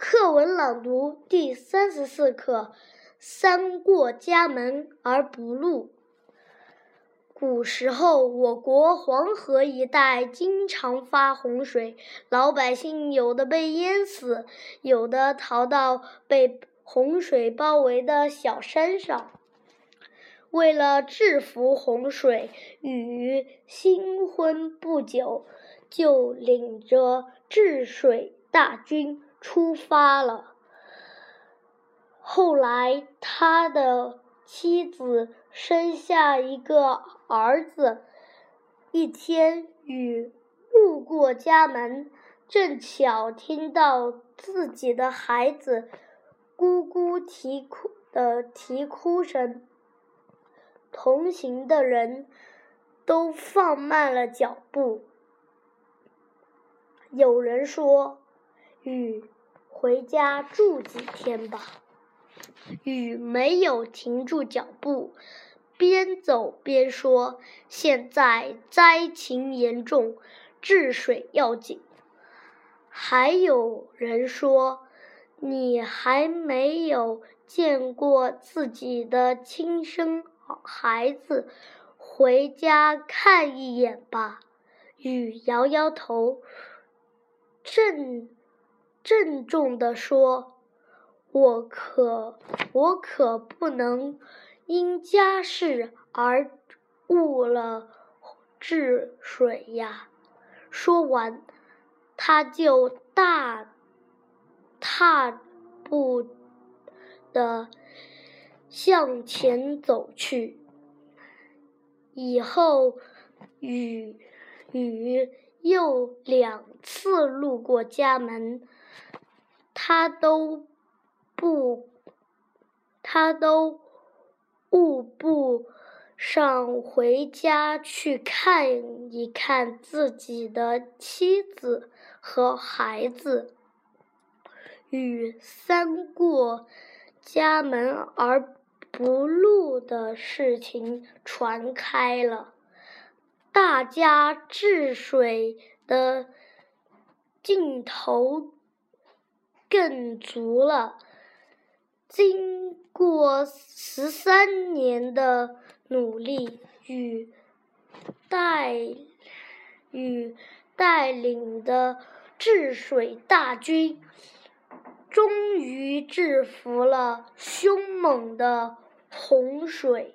课文朗读第三十四课：三过家门而不入。古时候，我国黄河一带经常发洪水，老百姓有的被淹死，有的逃到被洪水包围的小山上。为了制服洪水，禹新婚不久，就领着治水大军。出发了。后来，他的妻子生下一个儿子。一天，雨路过家门，正巧听到自己的孩子咕咕啼哭的啼哭声。同行的人都放慢了脚步。有人说。雨，回家住几天吧。雨没有停住脚步，边走边说：“现在灾情严重，治水要紧。”还有人说：“你还没有见过自己的亲生孩子，回家看一眼吧。”雨摇摇头，正。郑重地说：“我可我可不能因家事而误了治水呀！”说完，他就大踏步的向前走去。以后，雨雨又两次路过家门。他都不，他都误不上回家去看一看自己的妻子和孩子。与三过家门而不入的事情传开了，大家治水的劲头。更足了。经过十三年的努力与带与带领的治水大军，终于制服了凶猛的洪水。